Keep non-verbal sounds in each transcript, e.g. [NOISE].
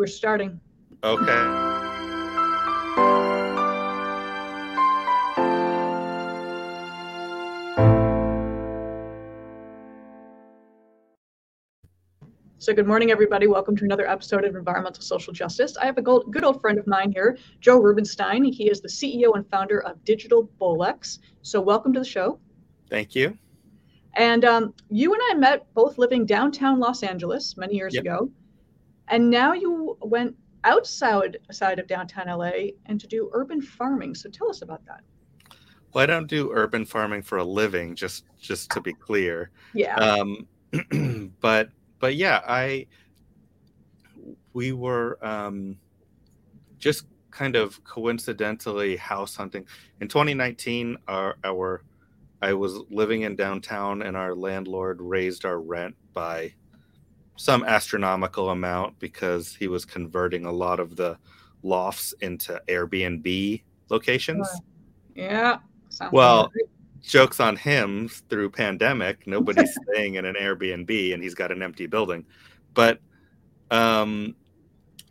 We're starting. Okay. So, good morning, everybody. Welcome to another episode of Environmental Social Justice. I have a good old friend of mine here, Joe Rubenstein. He is the CEO and founder of Digital Bolex. So, welcome to the show. Thank you. And um, you and I met both living downtown Los Angeles many years Yep. ago. And now you went outside side of downtown LA and to do urban farming. So, tell us about that. Well, I don't do urban farming for a living, just just to be clear. Yeah. Um, [CLEARS THROAT] but but yeah, I we were um, just kind of coincidentally house hunting in 2019. Our our I was living in downtown, and our landlord raised our rent by some astronomical amount because he was converting a lot of the lofts into Airbnb locations. yeah. Sounds Well, jokes on him through pandemic nobody's [LAUGHS] staying in an airbnb and he's got an empty building but um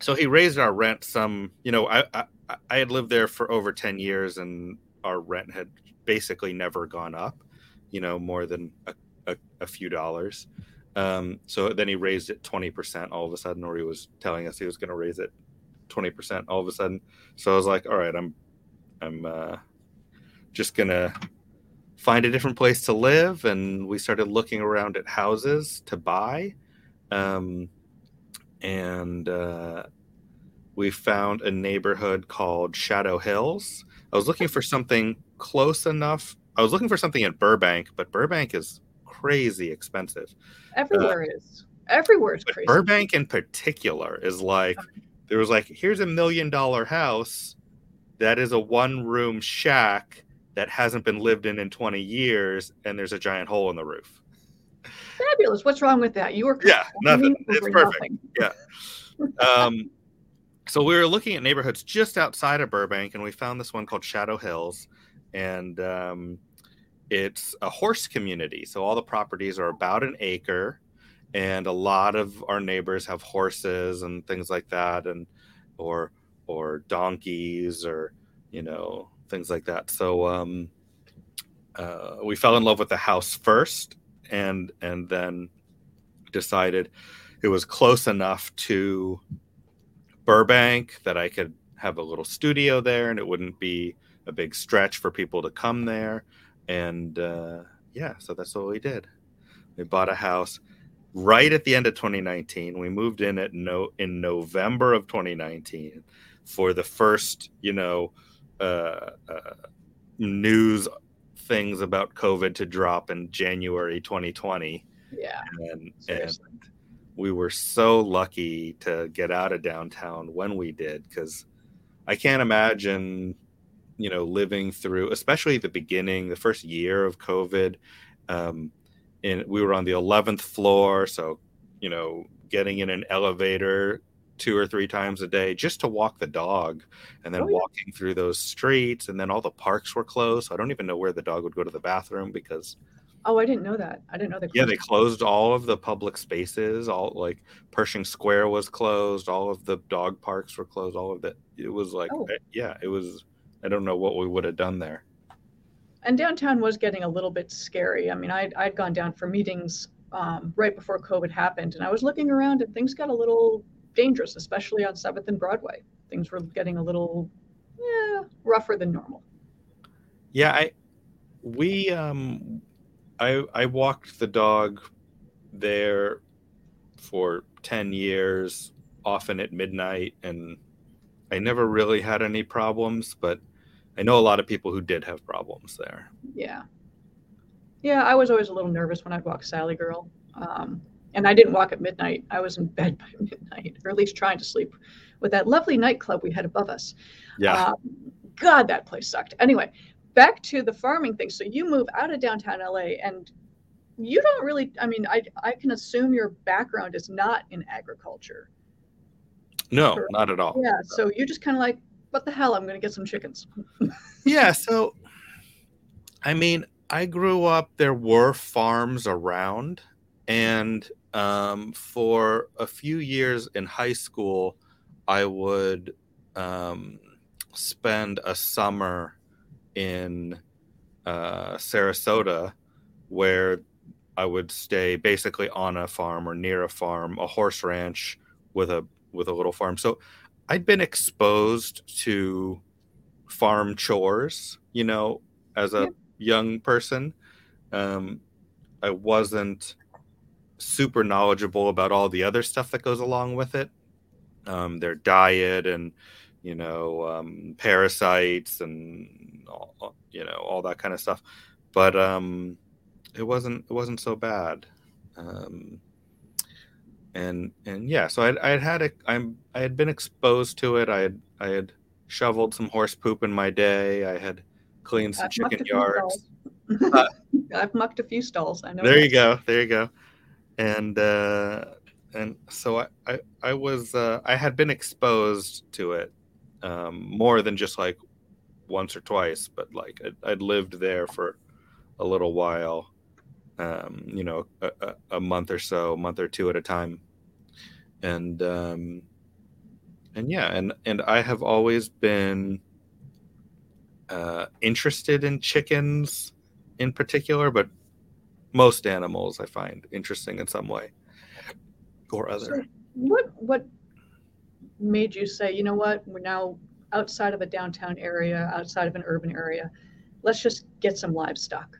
so he raised our rent some you know i i, I had lived there for over 10 years and our rent had basically never gone up you know more than a, a, a few dollars um so then he raised it 20% all of a sudden or he was telling us he was going to raise it 20% all of a sudden. So i was like all right i'm i'm uh just gonna find a different place to live. And we started looking around at houses to buy. Um, and uh, we found a neighborhood called shadow hills. I was looking for something close enough i was looking for something in burbank but burbank is crazy expensive Everywhere is. Everywhere is crazy. burbank in particular is like there was like here's a million dollar house that is a one room shack that hasn't been lived in in 20 years and there's a giant hole in the roof Fabulous. What's wrong with that? You were Yeah, nothing. It's perfect. nothing. um, so we were looking at neighborhoods just outside of burbank and we found this one called shadow hills and um, it's a horse community. So all the properties are about an acre and a lot of our neighbors have horses and things like that and or or donkeys or you know things like that. So um uh, we fell in love with the house first and and then decided it was close enough to burbank that i could have a little studio there and it wouldn't be a big stretch for people to come there and uh, yeah so that's what we did. We bought a house right at the end of 2019 we moved in at no in november of 2019 for the first you know uh, uh, news things about covid to drop in january 2020 Yeah. and and we were so lucky to get out of downtown when we did because i can't imagine you know living through especially the beginning the first year of covid um and we were on the 11th floor so you know getting in an elevator two or three times a day just to walk the dog and then Oh, yeah. walking through those streets and then all the parks were closed so i don't even know where the dog would go to the bathroom because Oh, I didn't know that. I didn't know that. yeah, they closed all of the public spaces. All like Pershing Square was closed. All of the dog parks were closed. All of that. It was like, Oh. eh, yeah, it was. I don't know what we would have done there. And downtown was getting a little bit scary. I mean, I'd, I'd gone down for meetings um, right before COVID happened, and I was looking around, and things got a little dangerous, especially on Seventh and Broadway. Things were getting a little, yeah, rougher than normal. Yeah, I we um I I walked the dog there for 10 years often at midnight and I never really had any problems, but I know a lot of people who did have problems there. Yeah. Yeah, I was always a little nervous when I'd walk Sally Girl. Um, and I didn't walk at midnight. I was in bed [LAUGHS] by midnight, or at least trying to sleep with that lovely nightclub we had above us. Yeah. Um, God, that place sucked. Anyway, back to the farming thing. So you move out of downtown LA and you don't really, I mean, I, I can assume your background is not in agriculture. no, not at all. Yeah. So you're just kind of like, what the hell? I'm going to get some chickens. [LAUGHS] yeah so i mean i grew up there were farms around and um, for a few years in high school I would um, spend a summer in uh, Sarasota where I would stay basically on a farm or near a farm, a horse ranch with a with a little farm. So I'd been exposed to farm chores, you know, as a yeah. young person. Um, I wasn't super knowledgeable about all the other stuff that goes along with it, um, their diet and you know um, parasites and all, you know all that kind of stuff. But um, it wasn't it wasn't so bad. Um, and and yeah, so I had had a, I'm I had been exposed to it. I had I had shoveled some horse poop in my day. I had cleaned some I've chicken yards. [LAUGHS] Uh, I've mucked a few stalls. I know. There that. you go. There you go. And uh, and so I I, I was uh, I had been exposed to it um, more than just like once or twice, but like I'd, I'd lived there for a little while. Um, you know, a, a, month or so, month or two at a time, and um, and yeah, and and I have always been uh, interested in chickens in particular, but most animals I find interesting in some way or other. So what what made you say, you know what, we're now outside of a downtown area, outside of an urban area, let's just get some livestock?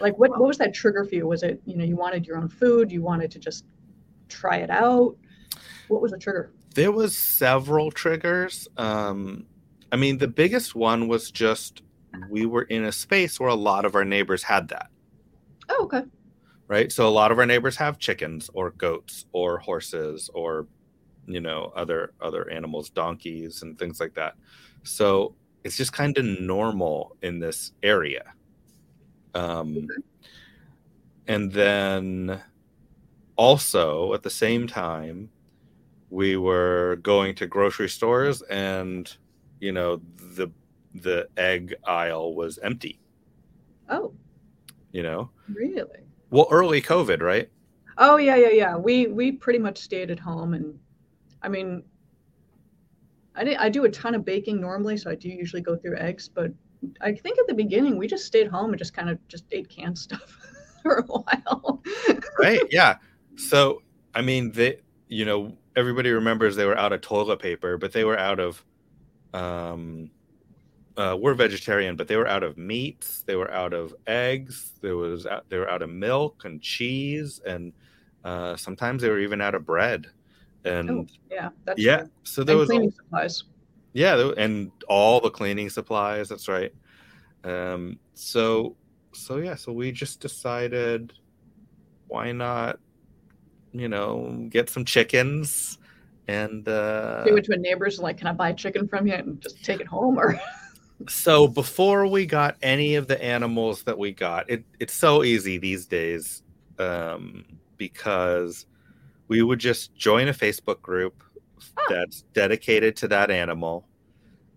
Like what, what was that trigger for you? Was it, you know, you wanted your own food, you wanted to just try it out? What was the trigger? There was several triggers. Um, I mean, the biggest one was just we were in a space where a lot of our neighbors had that. Oh, okay. Right. So a lot of our neighbors have chickens or goats or horses or, you know, other other animals, donkeys and things like that. So it's just kind of normal in this area. Um. And then also at the same time, we were going to grocery stores and you know the the egg aisle was empty. Oh. You know? Really? Well early covid right? Oh yeah yeah yeah. We we pretty much stayed at home and i mean i i do a ton of baking normally so i do usually go through eggs but i think at the beginning we just stayed home and just kind of just ate canned stuff [LAUGHS] for a while right yeah so i mean they you know everybody remembers they were out of toilet paper, but they were out of um uh, we're vegetarian, but they were out of meats, they were out of eggs, there was out, they were out of milk and cheese, and uh, sometimes they were even out of bread. And oh, yeah, yeah. True. So there and was cleaning supplies. Yeah, and all the cleaning supplies. That's right. Um, so so yeah, so we just decided, why not you know, get some chickens and uh we went to a neighbor's and like, can I buy chicken from you and just take it home or [LAUGHS] so before we got any of the animals that we got, it, it's so easy these days um, because we would just join a Facebook group oh. that's dedicated to that animal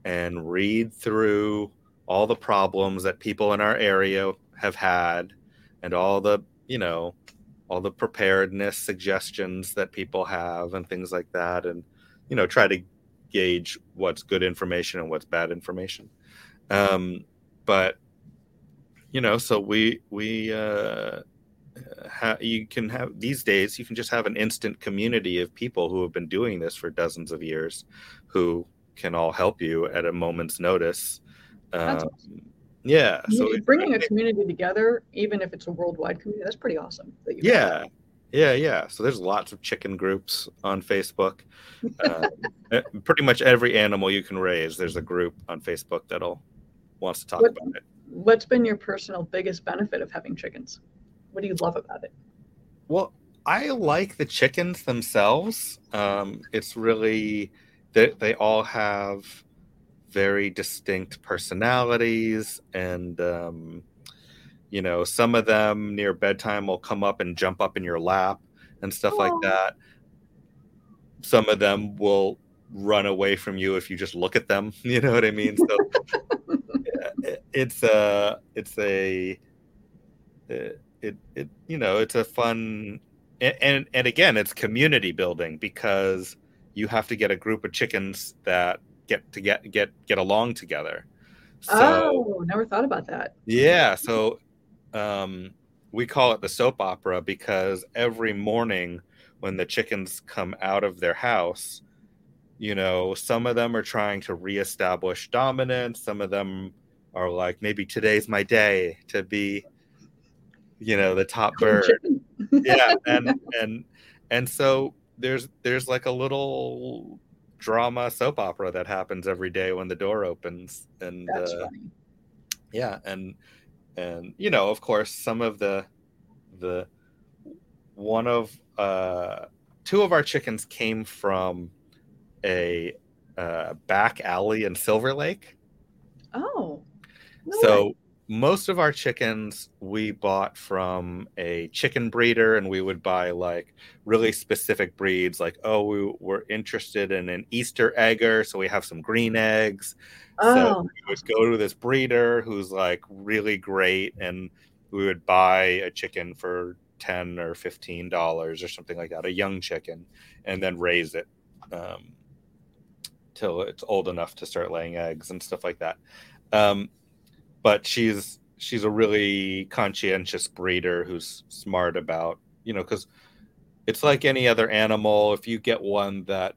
and read through all the problems that people in our area have had and all the, you know, all the preparedness suggestions that people have and things like that and you know try to gauge what's good information and what's bad information um, but you know so we we uh, ha- you can have these days you can just have an instant community of people who have been doing this for dozens of years who can all help you at a moment's notice um, awesome. Yeah. So bringing a community together, even if it's a worldwide community, that's pretty awesome. That yeah. Yeah, yeah. So there's lots of chicken groups on Facebook. [LAUGHS] Eh, pretty much every animal you can raise, there's a group on Facebook that'll wants to talk what, about it. What's been your personal biggest benefit of having chickens? What do you love about it? Well, I like the chickens themselves. Um, it's really they, they all have very distinct personalities and um, you know some of them near bedtime will come up and jump up in your lap and stuff Aww. like that some of them will run away from you if you just look at them [LAUGHS] you know what i mean so [LAUGHS] it's a it's a it, it it you know it's a fun and and again it's community building because you have to get a group of chickens that get to get get get along together. So, oh, never thought about that. Yeah, so um, we call it the soap opera because every morning when the chickens come out of their house, you know, some of them are trying to reestablish dominance. Some of them are like, maybe today's my day to be, you know, the top bird. yeah, [LAUGHS] and and and so there's there's like a little drama soap opera that happens every day when the door opens, and uh, yeah, and and you know, of course, some of the the one of uh, two of our chickens came from a uh, back alley in Silver Lake. Oh. No so way. Most of our chickens we bought from a chicken breeder, and we would buy like really specific breeds. Like, oh, we were interested in an Easter egger, so we have some green eggs. Oh. So we would go to this breeder who's like really great, and we would buy a chicken for 10 or 15 dollars or something like that a young chicken and then raise it um, till it's old enough to start laying eggs and stuff like that um, but she's she's a really conscientious breeder who's smart about you know because it's like any other animal if you get one that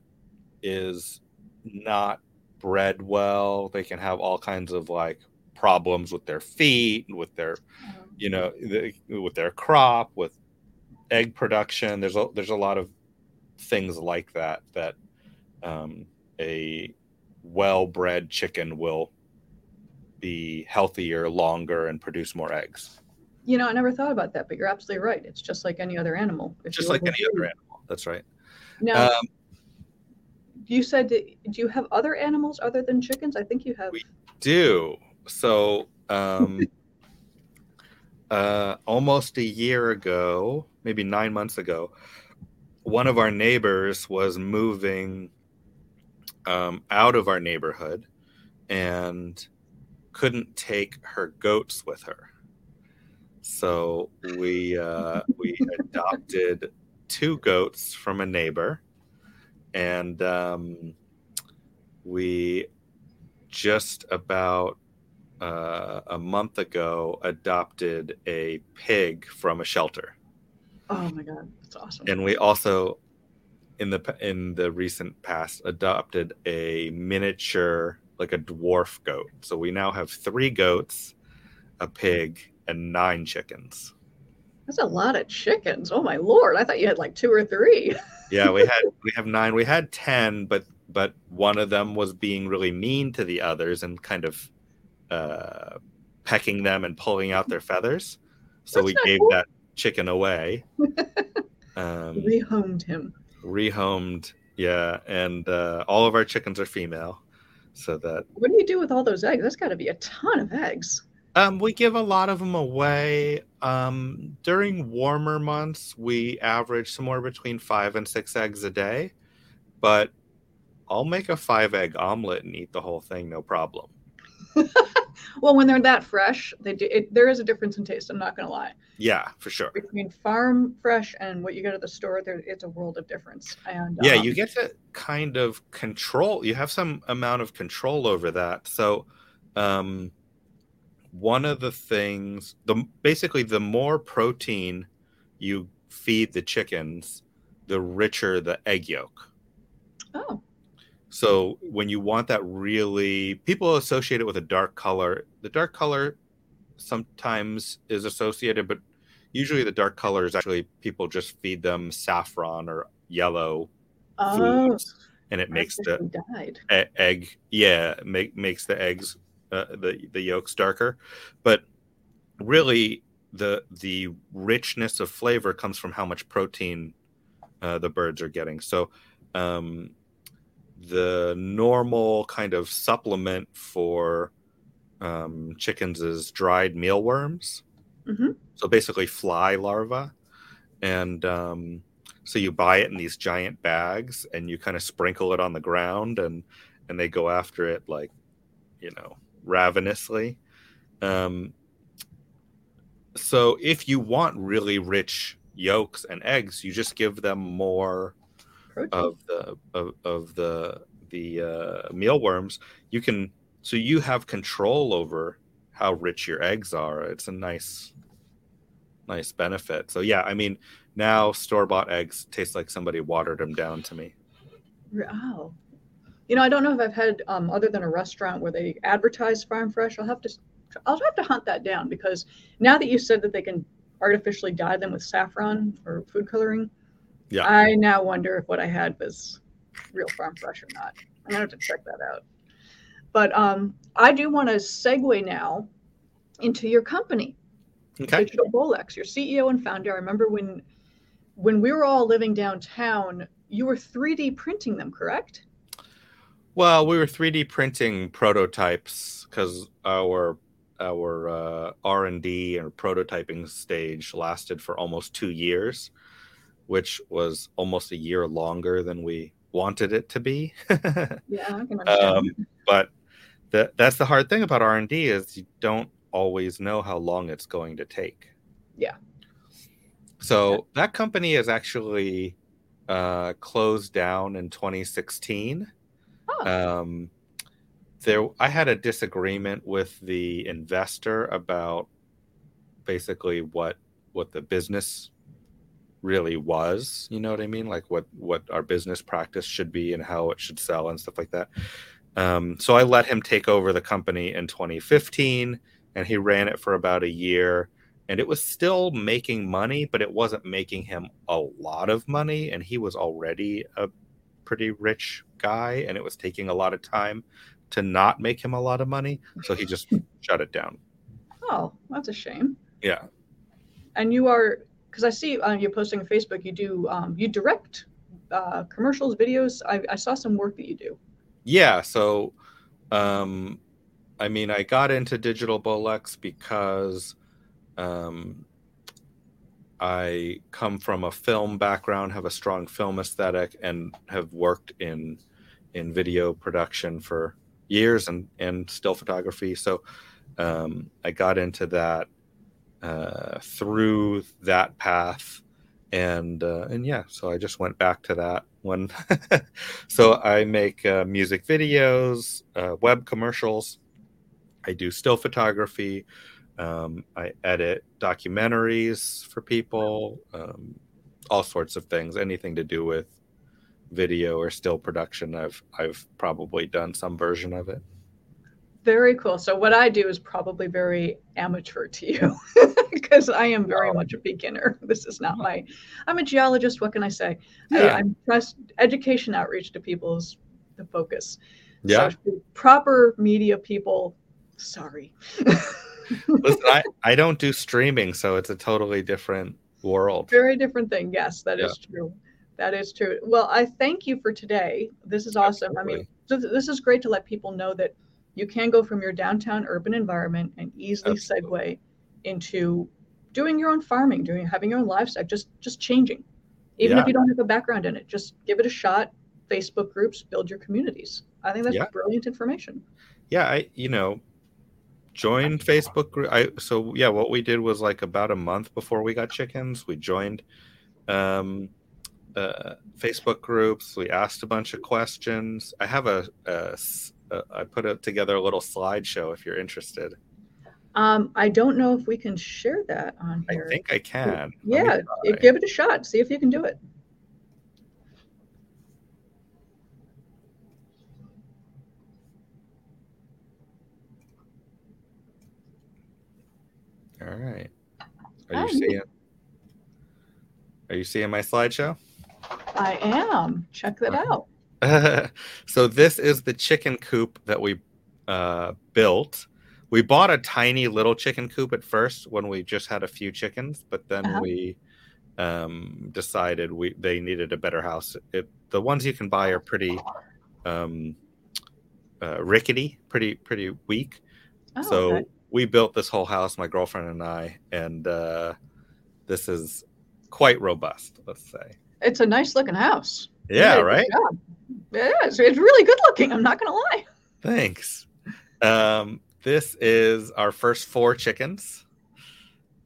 is not bred well they can have all kinds of like problems with their feet with their mm-hmm. you know the, with their crop with egg production there's a there's a lot of things like that that um, a well-bred chicken will be healthier longer and produce more eggs. You know i never thought about that but you're absolutely right. It's just like any other animal. Just like any other animal. That's right. Now um, you said do you have other animals other than chickens? I think you have. We do. So um, [LAUGHS] uh, almost a year ago, maybe nine months ago, one of our neighbors was moving um, out of our neighborhood and couldn't take her goats with her. So we uh, we adopted two goats from a neighbor, and um, we just about uh, a month ago adopted a pig from a shelter. Oh my god, that's awesome! And we also, in the in the recent past, adopted a miniature, like a dwarf goat. So we now have three goats, a pig, and nine chickens. That's a lot of chickens. Oh my lord! I thought you had like two or three. [LAUGHS] yeah, we had we have nine. We had ten, but but one of them was being really mean to the others and kind of uh, pecking them and pulling out their feathers. So That's we gave cool. that chicken away. [LAUGHS] um, rehomed him. Rehomed, yeah. And uh, all of our chickens are female. So that. What do you do with all those eggs? That's got to be a ton of eggs. Um, we give a lot of them away. Um, during warmer months, we average somewhere between five and six eggs a day. But I'll make a five egg omelet and eat the whole thing, no problem. [LAUGHS] well, when they're that fresh, they do. It, there is a difference in taste. I'm not gonna lie. Yeah, for sure. Between farm fresh and what you get at the store, there it's a world of difference. And yeah, um, you get to kind of control. You have some amount of control over that. So, um, one of the things, the basically, the more protein you feed the chickens, the richer the egg yolk. Oh. So when you want that really, people associate it with a dark color. The dark color sometimes is associated, but usually the dark color is actually people just feed them saffron or yellow oh, foods, and it makes the e- egg, yeah, make makes the eggs, uh, the the yolks darker. But really, the the richness of flavor comes from how much protein uh, the birds are getting. So. Um, the normal kind of supplement for um, chickens is dried mealworms. Mm-hmm. So basically, fly larvae. And um, so you buy it in these giant bags and you kind of sprinkle it on the ground and, and they go after it like, you know, ravenously. Um, so if you want really rich yolks and eggs, you just give them more Protein. of the of, of the the uh, mealworms, you can so you have control over how rich your eggs are. It's a nice nice benefit. So yeah, I mean now store bought eggs taste like somebody watered them down to me. Wow. You know, I don't know if I've had um, other than a restaurant where they advertise farm fresh. I'll have to I'll have to hunt that down because now that you said that they can artificially dye them with saffron or food coloring, Yeah. I now wonder if what I had was real farm fresh or not. I'm gonna have to check that out. But um, I do want to segue now into your company, Okay. Digital Bolex, your CEO and founder. I remember when when we were all living downtown, you were 3D printing them, correct? Well, we were 3D printing prototypes because our our uh, R and D and prototyping stage lasted for almost two years, which was almost a year longer than we wanted it to be. Yeah, I can [LAUGHS] understand. um, but the, that's the hard thing about R and D is you don't always know how long it's going to take. Yeah. So that company is actually uh, closed down in 2016 Oh, um, there i had a disagreement with the investor about basically what what the business really was you know what i mean? Like what what our business practice should be and how it should sell and stuff like that. Um, so i let him take over the company in 2015 and he ran it for about a year and it was still making money but it wasn't making him a lot of money and he was already a pretty rich guy and it was taking a lot of time to not make him a lot of money so he just [LAUGHS] shut it down oh, that's a shame. yeah And you are because I see uh, you're posting on Facebook. You do um, you direct uh, commercials, videos. I, I saw some work that you do. yeah so um i mean i got into digital bolex because um i come from a film background have a strong film aesthetic and have worked in in video production for years and and still photography. So um i got into that uh through that path. And uh, and yeah so i just went back to that one. [LAUGHS] So i make uh, music videos uh, web commercials i do still photography um, i edit documentaries for people um, all sorts of things anything to do with video or still production i've i've probably done some version of it Very cool. So what I do is probably very amateur to you because [LAUGHS] I am very much a beginner. [LAUGHS] This is not my. I'm a geologist. What can I say? Yeah. I'm just education outreach to people is the focus. yeah So proper media people. Sorry. [LAUGHS] listen I, I don't do streaming so it's a totally different world Very different thing. Yes, that is Yeah. true. That is true. Well, I thank you for today. This is awesome. I mean, th- this is great to let people know that you can go from your downtown urban environment and easily Absolutely. segue into doing your own farming, doing having your own livestock, just just changing. Even Yeah. if you don't have a background in it, just give it a shot. Facebook groups, build your communities. I think that's Yeah. brilliant information. yeah i you know joined facebook group i so yeah what we did was like about a month before we got chickens we joined um uh, facebook groups we asked a bunch of questions i have a, a a- I put it together a little slideshow if you're interested Um, I don't know if we can share that on here. i think i can yeah, give it a shot. See if you can do it. All right are you seeing are you seeing my slideshow I am. Check that out. [LAUGHS] so this is the chicken coop that we uh, built. We bought a tiny little chicken coop at first when we just had a few chickens, but then Uh-huh. we um, decided we they needed a better house. It, the ones you can buy are pretty um, uh, rickety, pretty pretty weak. Oh, so okay. We built this whole house, my girlfriend and I, and uh, this is quite robust. Let's say. it's a nice looking house. Yeah. did a good Right. It is. It's really good looking. I'm not gonna lie. Thanks. Um, this is our first four chickens.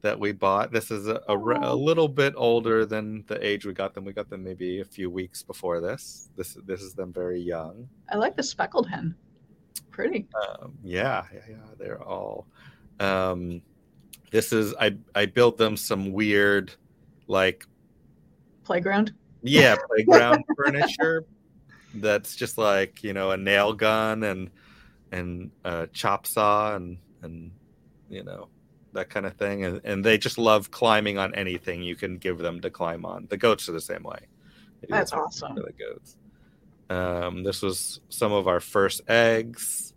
that we bought. This is a, a, a, little bit older than the age we got them. We got them maybe a few weeks before this. This this is them very young. I like the speckled hen. Pretty. Um, yeah, yeah, yeah. They're all. Um, this is I I built them some weird, like playground. Yeah, playground [LAUGHS] furniture. That's just like you know a nail gun and and a chop saw and and you know that kind of thing and, and they just love climbing on anything you can give them to climb on the goats are the same way that's awesome the goats um, this was some of our first eggs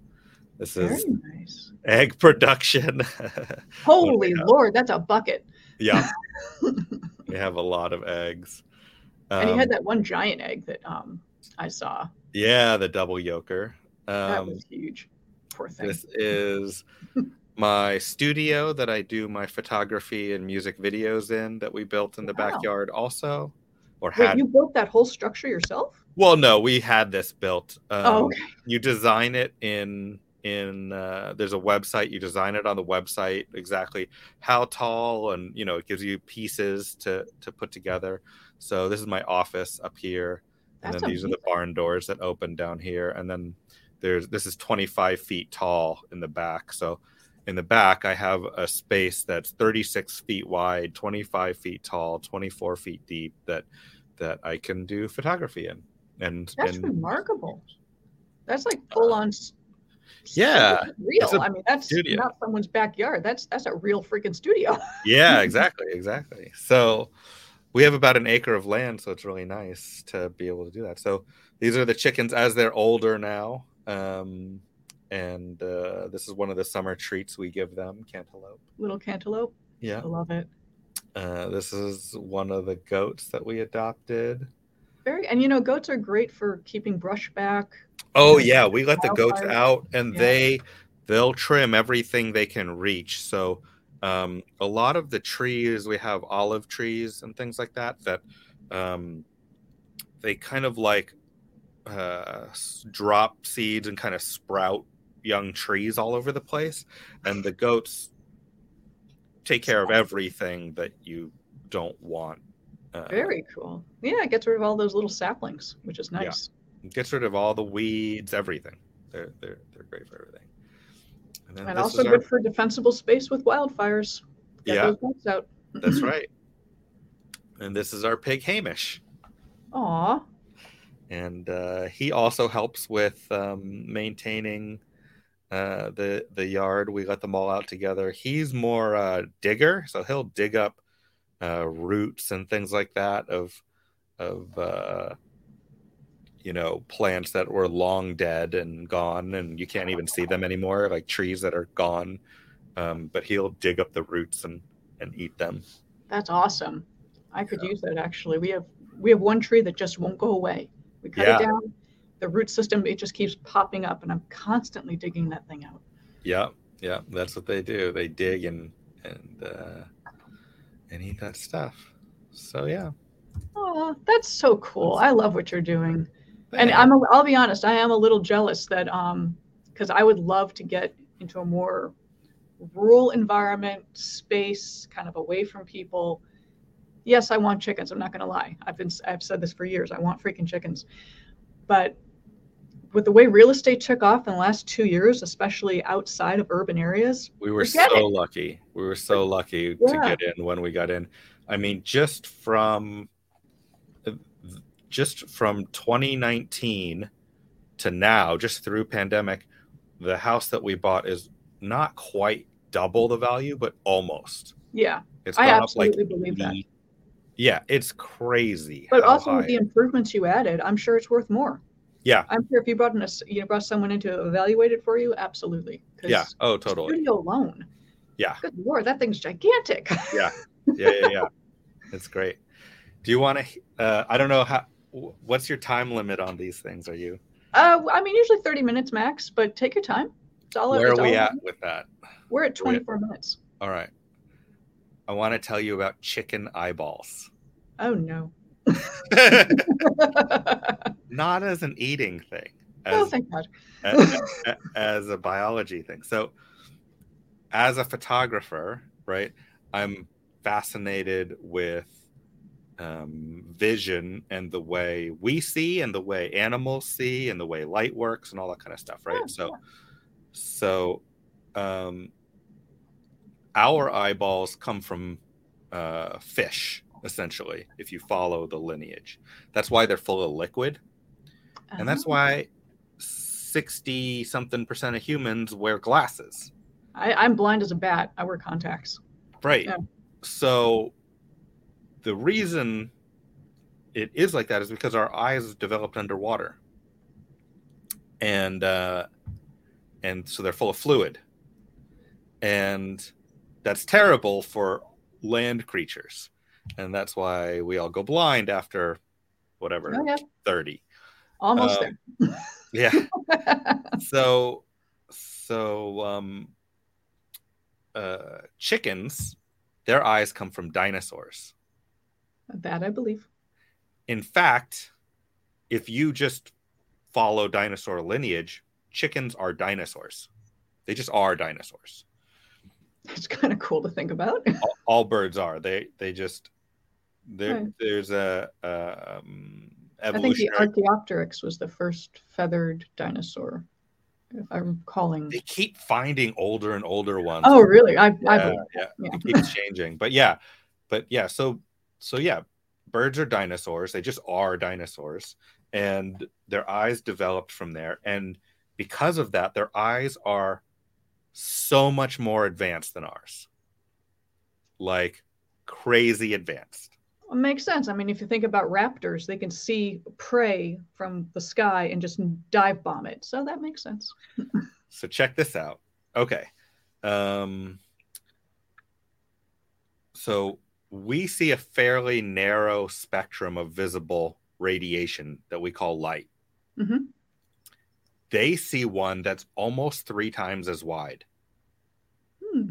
this Very is nice. egg production [LAUGHS] holy lord that's a bucket yeah [LAUGHS] we have a lot of eggs um, and you had that one giant egg that um, i saw yeah the double yoker. um, that was huge Poor thing. this is my studio that I do my photography and music videos in that we built in the [LAUGHS] wow. backyard also. Or Wait, had you built that whole structure yourself? Well, no, we had this built. Um, oh, okay. You design it in in uh, there's a website. You design it on the website exactly how tall, and you know it gives you pieces to to put together. So this is my office up here, and then these amazing. are the barn doors that open down here, and then there's this is 25 feet tall in the back. So in the back, I have a space that's 36 feet wide, 25 feet tall, 24 feet deep that that I can do photography in. And that's and, remarkable. That's like full on. yeah, real. I mean, that's studio. not someone's backyard. That's that's a real freaking studio. [LAUGHS] yeah, exactly, exactly. So we have about an acre of land, so it's really nice to be able to do that. So these are the chickens as they're older now. Um, and uh, this is one of the summer treats we give them cantaloupe. Little cantaloupe. Yeah. I love it. Uh, this is one of the goats that we adopted. Very and you know goats are great for keeping brush back. Oh yeah we let the goats out and yeah. they they'll trim everything they can reach. So um, a lot of the trees we have olive trees and things like that that um, they kind of like uh, drop seeds and kind of sprout young trees all over the place, and the goats take care of everything that you don't want. Uh, Very cool. Yeah, it gets rid of all those little saplings, which is nice. Yeah. Gets rid of all the weeds, everything. They're they're they're great for everything. And, and also good our... for defensible space with wildfires. Get yeah, those out. that's [CLEARS THROAT] right. And this is our pig Hamish. Aw. And uh, he also helps with um, maintaining uh, the the yard. We let them all out together. He's more uh, digger, so he'll dig up uh, roots and things like that of of uh, you know plants that were long dead and gone, and you can't even see them anymore, like trees that are gone. Um, but he'll dig up the roots and and eat them. That's awesome. I could use that actually. We have we have one tree that just won't go away. We cut yeah. it down the root system it just keeps popping up and i'm constantly digging that thing out. Yeah yeah that's what they do. They dig and and uh and eat that stuff. So yeah. Oh that's so cool. I love what you're doing. And i'm a, i'll be honest i am a little jealous that um because i would love to get into a more rural environment space kind of away from people. Yes i want chickens i'm not going to lie. I've been i've said this for years i want freaking chickens. But with the way real estate took off in the last two years, especially outside of urban areas, we were so it. lucky. We were so lucky yeah. to get in when we got in. I mean, just from uh, just from 2019 to now, just through pandemic, the house that we bought is not quite double the value, but almost. Yeah, it's I absolutely like believe that. Yeah, it's crazy. But also high. with the improvements you added, I'm sure it's worth more. Yeah. I'm sure if you brought in a, you brought someone in to evaluate it for you, absolutely. Yeah. Oh, totally. Studio alone. Yeah. Good lord, that thing's gigantic. [LAUGHS] yeah. Yeah. Yeah. Yeah. it's great. Do you want to? Uh, I don't know how. What's your time limit on these things? Are you? Uh, I mean, usually 30 minutes max, but take your time. It's all. Where it's are we at with that? We're at 24 minutes. All right. I want to tell you about chicken eyeballs. Oh no. [LAUGHS] Not as an eating thing. [LAUGHS] As, oh, thank God. as, [LAUGHS] as a biology thing. So, as a photographer, right, I'm fascinated with um, vision and the way we see and the way animals see and the way light works and all that kind of stuff, right? Yeah, so, yeah. so um, our eyeballs come from uh, fish, essentially, if you follow the lineage. That's why they're full of liquid. And that's oh. why 60 something percent of humans wear glasses. I, am blind as a bat. I wear contacts. Right. Yeah. So the reason it is like that is because our eyes developed underwater. And uh, and so they're full of fluid. And that's terrible for land creatures. And that's why we all go blind after whatever, oh, yeah. 30. Almost uh, there. yeah. [LAUGHS] so so um uh chickens, their eyes come from dinosaurs. That I believe. In fact, if you just follow dinosaur lineage, chickens are dinosaurs. They just are dinosaurs. It's kind of cool to think about. all, all, birds are. They they just there. Right. There's a, a um, I think the Archaeopteryx was the first feathered dinosaur, if I'm calling. They keep finding older and older ones. Oh, really? I, yeah, I yeah. yeah. It keeps [LAUGHS] changing, but yeah, but yeah. So, so yeah, birds are dinosaurs. They just are dinosaurs, and their eyes developed from there. And because of that, their eyes are so much more advanced than ours, like crazy advanced. It makes sense. I mean, if you think about raptors, they can see prey from the sky and just dive bomb it. So that makes sense. so check this out. Okay. Um, so we see a fairly narrow spectrum of visible radiation that we call light. Mm-hmm. They see one that's almost three times as wide. Hmm.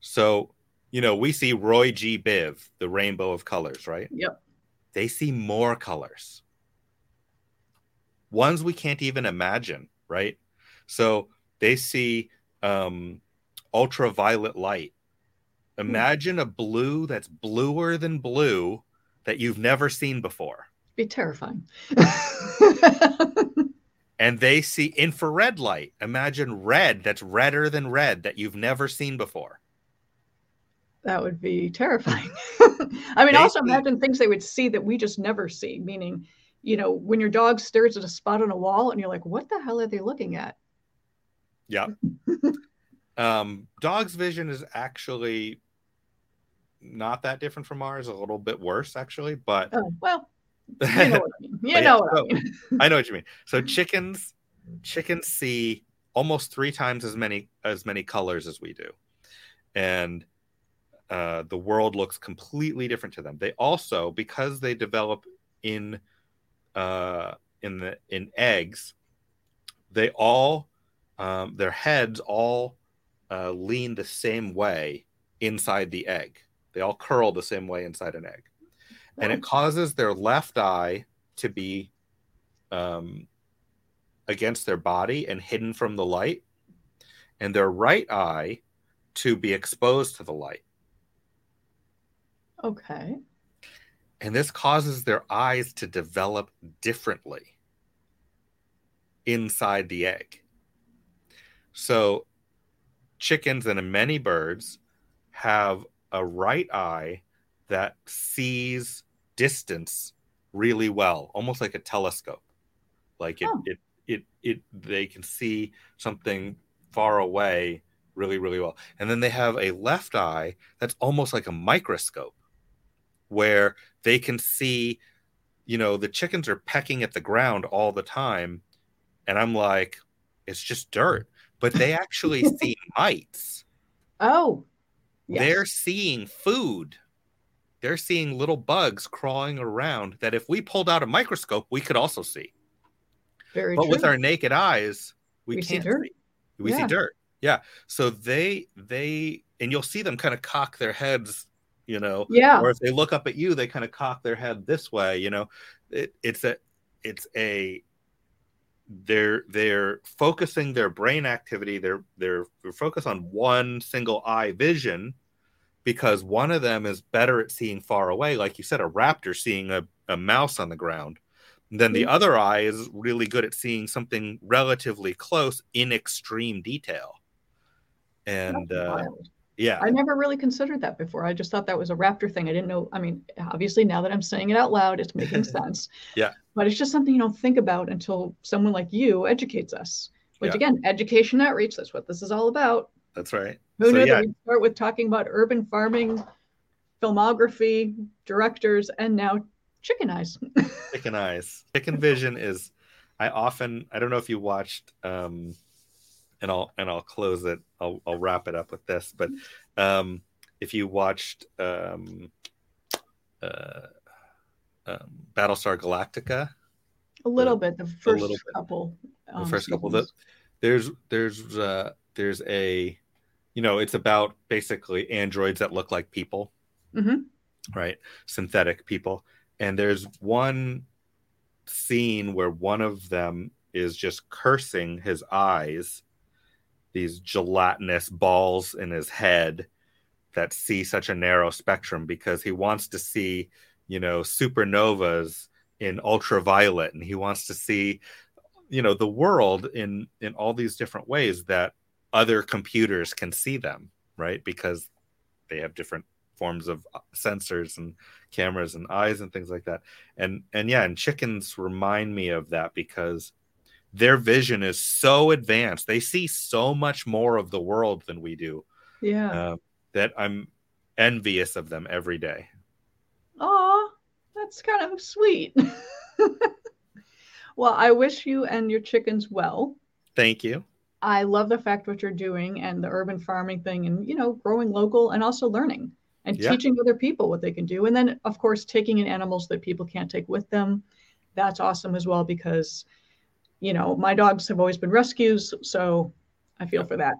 So you know, we see Roy G. Biv, the rainbow of colors, right? Yep. They see more colors, ones we can't even imagine, right? So they see um, ultraviolet light. Imagine a blue that's bluer than blue that you've never seen before. Be terrifying. [LAUGHS] and they see infrared light. Imagine red that's redder than red that you've never seen before that would be terrifying. [LAUGHS] [LAUGHS] I mean, also imagine things they would see that we just never see, meaning, you know, when your dog stares at a spot on a wall and you're like, what the hell are they looking at? Yeah. [LAUGHS] um, dog's vision is actually not that different from ours, a little bit worse, actually, but. Oh, well, you know what I mean. You know what so, I mean. I know what you mean. So chickens, chickens see almost three times as many as many colors as we do. And uh, the world looks completely different to them. They also, because they develop in uh, in the in eggs, they all um, their heads all uh, lean the same way inside the egg. They all curl the same way inside an egg, and it causes their left eye to be um, against their body and hidden from the light, and their right eye to be exposed to the light. Okay. And this causes their eyes to develop differently inside the egg. So, chickens and many birds have a right eye that sees distance really well, almost like a telescope. Like it, oh. it, it, it, they can see something far away really, really well. And then they have a left eye that's almost like a microscope where they can see, you know, the chickens are pecking at the ground all the time. And I'm like, it's just dirt. But they actually [LAUGHS] see mites. Oh. Yes. They're seeing food. They're seeing little bugs crawling around that if we pulled out a microscope, we could also see. Very but true. with our naked eyes, we, we can't see dirt. See. We yeah. see dirt. Yeah. So they they and you'll see them kind of cock their heads you know yeah or if they look up at you they kind of cock their head this way you know it, it's a it's a they're they're focusing their brain activity they're they're, they're focused on one single eye vision because one of them is better at seeing far away, like you said, a raptor seeing a, a mouse on the ground. And then the Mhm. other eye is really good at seeing something relatively close in extreme detail. And uh. Yeah, I never really considered that before. I just thought that was a raptor thing. I didn't know. I mean, obviously, now that I'm saying it out loud, it's making [LAUGHS] sense. Yeah. But it's just something you don't think about until someone like you educates us. Which, Yeah. again, education outreach, that's what this is all about. that's right. Who So, knew yeah. that we'd start with talking about urban farming, filmography, directors, and now chicken eyes? [LAUGHS] Chicken eyes. Chicken vision is I often I don't know if you watched um and I'll and I'll close it. I'll I'll wrap it up with this, but um if you watched um uh um, Battlestar Galactica, a little bit, the first bit. couple. the um, first couple seasons. there's there's uh there's a you know it's about basically androids that look like people Mhm. right synthetic people and there's one scene where one of them is just cursing his eyes these gelatinous balls in his head that see such a narrow spectrum because he wants to see you know supernovas in ultraviolet and he wants to see you know the world in in all these different ways that other computers can see them right? Because they have different forms of uh, sensors and cameras and eyes and things like that. And and yeah and chickens remind me of that because their vision is so advanced they see so much more of the world than we do Yeah. uh, that i'm envious of them every day Aw, that's kind of sweet. [LAUGHS] well, I wish you and your chickens well. thank you I love the fact what you're doing and the urban farming thing and you know growing local and also learning and Yeah. teaching other people what they can do and then of course taking in animals that people can't take with them. That's awesome as well because you know my dogs have always been rescues so I feel for that.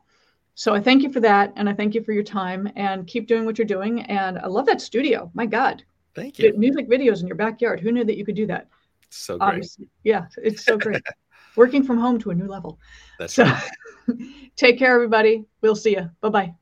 So I thank you for that and I thank you for your time and keep doing what you're doing and I love that studio. My god. thank you Music videos in your backyard. Who knew that you could do that? so great Obviously. Yeah, it's so great. [LAUGHS] Working from home to a new level. that's So right. [LAUGHS] take care, everybody. We'll see you. Bye bye.